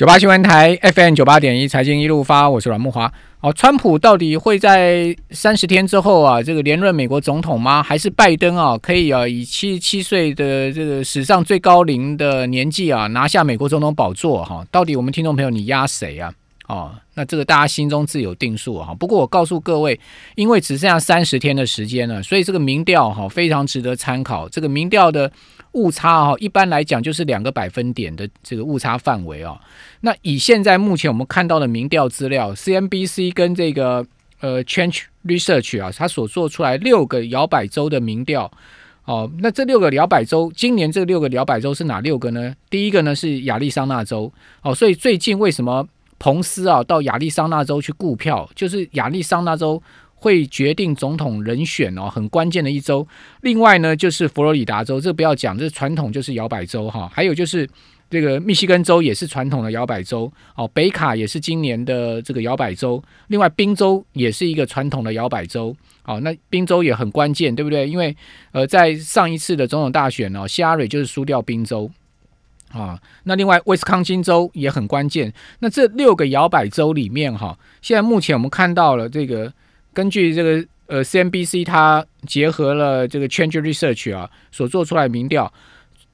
九八新闻台 FM 九八点一财经一路发，我是阮木华。哦，川普到底会在三十天之后啊，这个连任美国总统吗？还是拜登啊，可以啊，以七十七岁的这个史上最高龄的年纪啊，拿下美国总统宝座？哈，到底我们听众朋友你压谁啊？哦，那这个大家心中自有定数哈。不过我告诉各位，因为只剩下三十天的时间了，所以这个民调哈非常值得参考。这个民调的。误差哈，一般来讲就是两个百分点的这个误差范围哦。那以现在目前我们看到的民调资料，CNBC 跟这个呃 Change Research 啊，它所做出来六个摇摆州的民调哦。那这六个摇摆州，今年这六个摇摆州是哪六个呢？第一个呢是亚利桑那州哦。所以最近为什么彭斯啊到亚利桑那州去顾票，就是亚利桑那州。会决定总统人选哦，很关键的一周。另外呢，就是佛罗里达州，这不要讲，这传统就是摇摆州哈。还有就是这个密西根州也是传统的摇摆州哦。北卡也是今年的这个摇摆州。另外，宾州也是一个传统的摇摆州。哦，那宾州也很关键，对不对？因为呃，在上一次的总统大选哦，希拉里就是输掉宾州啊。那另外，威斯康星州也很关键。那这六个摇摆州里面哈，现在目前我们看到了这个。根据这个呃 CNBC，它结合了这个 Change Research 啊所做出来民调，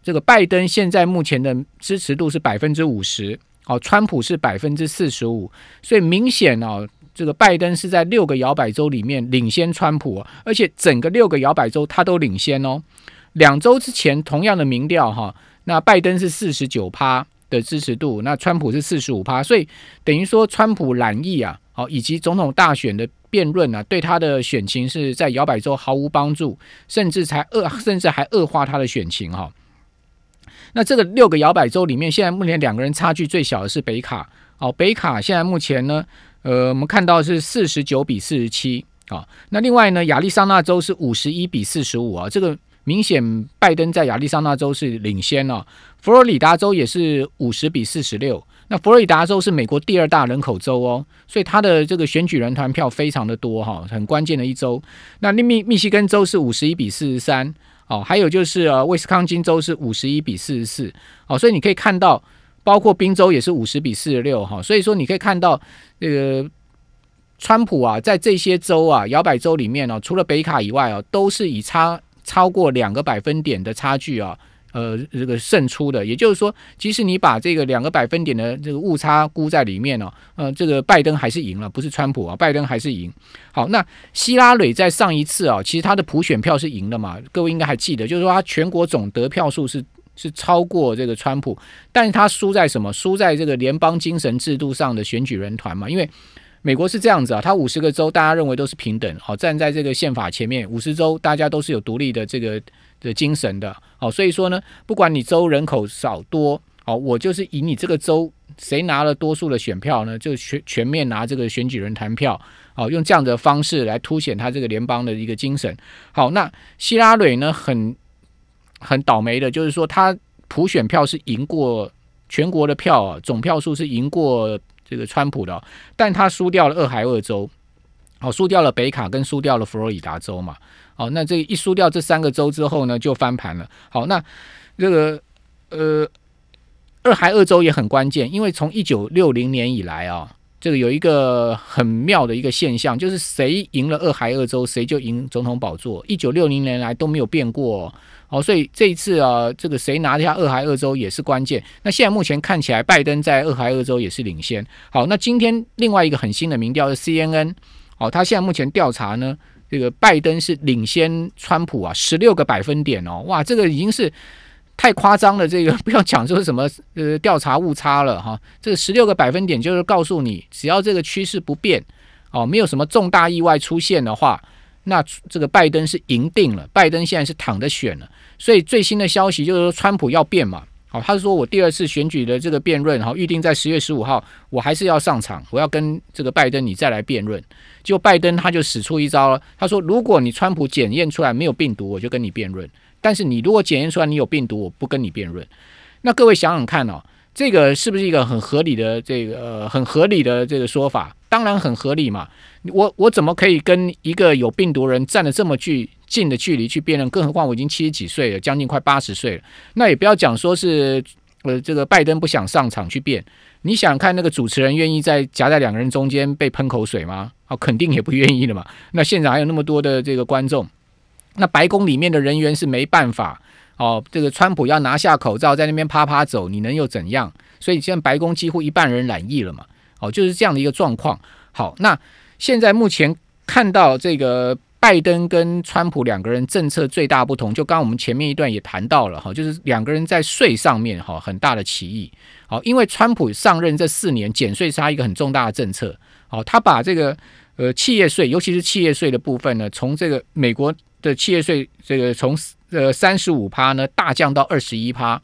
这个拜登现在目前的支持度是百分之五十，哦，川普是百分之四十五，所以明显哦，这个拜登是在六个摇摆州里面领先川普，而且整个六个摇摆州他都领先哦。两周之前同样的民调哈，那拜登是四十九趴的支持度，那川普是四十五趴，所以等于说川普染疫啊，好以及总统大选的。辩论呢，对他的选情是在摇摆州毫无帮助，甚至才恶，甚至还恶化他的选情哈。那这个六个摇摆州里面，现在目前两个人差距最小的是北卡哦，北卡现在目前呢，呃，我们看到是四十九比四十七啊。那另外呢，亚利桑那州是五十一比四十五啊，这个明显拜登在亚利桑那州是领先了。佛罗里达州也是五十比四十六。那佛罗里达州是美国第二大人口州哦，所以它的这个选举人团票非常的多哈，很关键的一州。那密密西根州是五十一比四十三哦，还有就是呃威斯康星州是五十一比四十四哦，所以你可以看到，包括宾州也是五十比四十六哈，所以说你可以看到这个川普啊，在这些州啊摇摆州里面哦，除了北卡以外哦，都是以差超过两个百分点的差距啊。呃，这个胜出的，也就是说，即使你把这个两个百分点的这个误差估在里面哦，呃，这个拜登还是赢了，不是川普啊，拜登还是赢。好，那希拉蕊在上一次啊，其实他的普选票是赢的嘛，各位应该还记得，就是说他全国总得票数是是超过这个川普，但是他输在什么？输在这个联邦精神制度上的选举人团嘛，因为美国是这样子啊，他五十个州大家认为都是平等，好，站在这个宪法前面，五十州大家都是有独立的这个。的精神的，好，所以说呢，不管你州人口少多，好，我就是以你这个州谁拿了多数的选票呢，就全全面拿这个选举人弹票，好，用这样的方式来凸显他这个联邦的一个精神。好，那希拉蕊呢，很很倒霉的，就是说他普选票是赢过全国的票啊，总票数是赢过这个川普的，但他输掉了俄亥俄州，哦，输掉了北卡跟输掉了佛罗里达州嘛。哦，那这一输掉这三个州之后呢，就翻盘了。好，那这个呃，二海二州也很关键，因为从一九六零年以来啊，这个有一个很妙的一个现象，就是谁赢了二海二州，谁就赢总统宝座。一九六零年来都没有变过。哦，所以这一次啊，这个谁拿下二海二州也是关键。那现在目前看起来，拜登在二海二州也是领先。好，那今天另外一个很新的民调是 CNN，哦，他现在目前调查呢。这个拜登是领先川普啊，十六个百分点哦，哇，这个已经是太夸张了。这个不要讲说什么呃调查误差了哈，这个十六个百分点就是告诉你，只要这个趋势不变哦，没有什么重大意外出现的话，那这个拜登是赢定了。拜登现在是躺着选了，所以最新的消息就是说川普要变嘛。好，他是说我第二次选举的这个辩论，哈，预定在十月十五号，我还是要上场，我要跟这个拜登你再来辩论。就拜登他就使出一招了，他说如果你川普检验出来没有病毒，我就跟你辩论；但是你如果检验出来你有病毒，我不跟你辩论。那各位想想看哦，这个是不是一个很合理的这个呃很合理的这个说法？当然很合理嘛。我我怎么可以跟一个有病毒人站得这么距近的距离去辩论？更何况我已经七十几岁了，将近快八十岁了。那也不要讲说是呃，这个拜登不想上场去辩，你想看那个主持人愿意在夹在两个人中间被喷口水吗？啊，肯定也不愿意的嘛。那现场还有那么多的这个观众，那白宫里面的人员是没办法哦。这个川普要拿下口罩在那边啪啪走，你能又怎样？所以现在白宫几乎一半人染疫了嘛。哦，就是这样的一个状况。好，那现在目前看到这个。拜登跟川普两个人政策最大不同，就刚刚我们前面一段也谈到了哈，就是两个人在税上面哈很大的歧义。好，因为川普上任这四年减税是他一个很重大的政策。好，他把这个呃企业税，尤其是企业税的部分呢，从这个美国的企业税这个从呃三十五趴呢大降到二十一趴。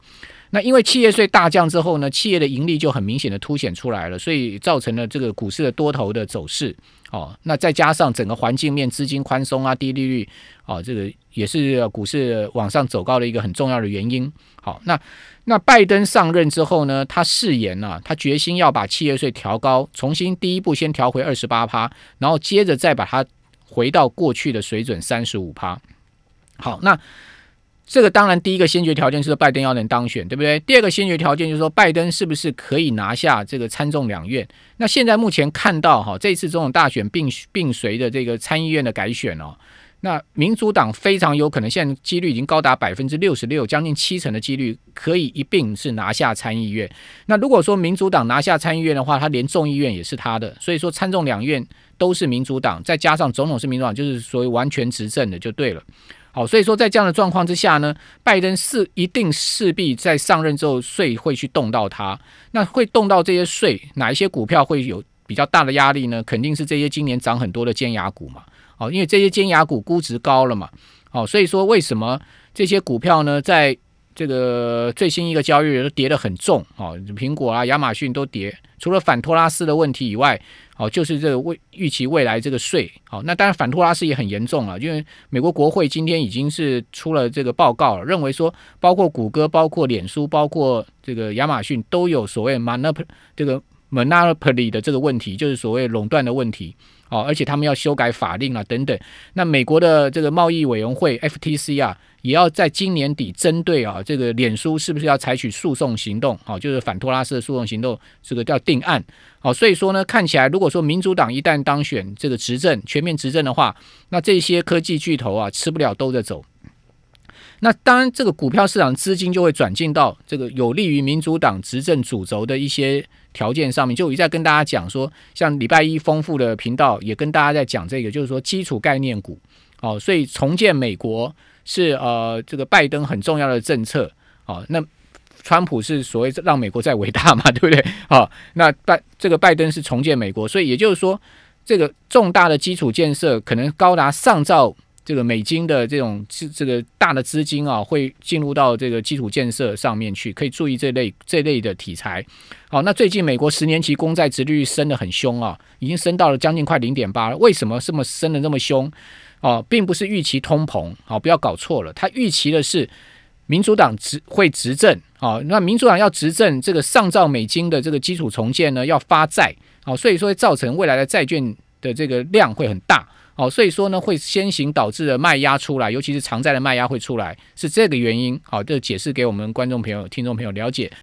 那因为企业税大降之后呢，企业的盈利就很明显的凸显出来了，所以造成了这个股市的多头的走势。哦，那再加上整个环境面资金宽松啊，低利率，哦，这个也是股市往上走高的一个很重要的原因。好，那那拜登上任之后呢，他誓言呢，他决心要把企业税调高，重新第一步先调回二十八趴，然后接着再把它回到过去的水准三十五趴。好，那。这个当然，第一个先决条件是拜登要能当选，对不对？第二个先决条件就是说，拜登是不是可以拿下这个参众两院？那现在目前看到哈，这次总统大选并并随着这个参议院的改选哦，那民主党非常有可能，现在几率已经高达百分之六十六，将近七成的几率可以一并是拿下参议院。那如果说民主党拿下参议院的话，他连众议院也是他的，所以说参众两院都是民主党，再加上总统是民主党，就是所谓完全执政的就对了。好，所以说在这样的状况之下呢，拜登是一定势必在上任之后税会去动到它，那会动到这些税，哪一些股票会有比较大的压力呢？肯定是这些今年涨很多的尖牙股嘛。好，因为这些尖牙股估值高了嘛。好，所以说为什么这些股票呢，在这个最新一个交易日都跌得很重？哦，苹果啊、亚马逊都跌，除了反托拉斯的问题以外。哦，就是这个未预期未来这个税，好，那当然反托拉斯也很严重了，因为美国国会今天已经是出了这个报告了，认为说包括谷歌、包括脸书、包括这个亚马逊都有所谓 monopoly 这个 monopoly 的这个问题，就是所谓垄断的问题。哦，而且他们要修改法令啊，等等。那美国的这个贸易委员会 FTC 啊，也要在今年底针对啊这个脸书是不是要采取诉讼行动？好，就是反托拉斯的诉讼行动，这个叫定案。好，所以说呢，看起来如果说民主党一旦当选这个执政，全面执政的话，那这些科技巨头啊，吃不了兜着走。那当然，这个股票市场资金就会转进到这个有利于民主党执政主轴的一些条件上面。就一再跟大家讲说，像礼拜一丰富的频道也跟大家在讲这个，就是说基础概念股哦。所以重建美国是呃这个拜登很重要的政策哦。那川普是所谓让美国再伟大嘛，对不对？好，那拜这个拜登是重建美国，所以也就是说，这个重大的基础建设可能高达上兆。这个美金的这种这这个大的资金啊，会进入到这个基础建设上面去，可以注意这类这类的题材。好，那最近美国十年期公债殖率升的很凶啊，已经升到了将近快零点八了。为什么这么升的这么凶？哦，并不是预期通膨，好，不要搞错了，他预期的是民主党执会执政。好，那民主党要执政，这个上兆美金的这个基础重建呢，要发债。好，所以说会造成未来的债券的这个量会很大。好，所以说呢，会先行导致的卖压出来，尤其是长债的卖压会出来，是这个原因。好，这解释给我们观众朋友、听众朋友了解。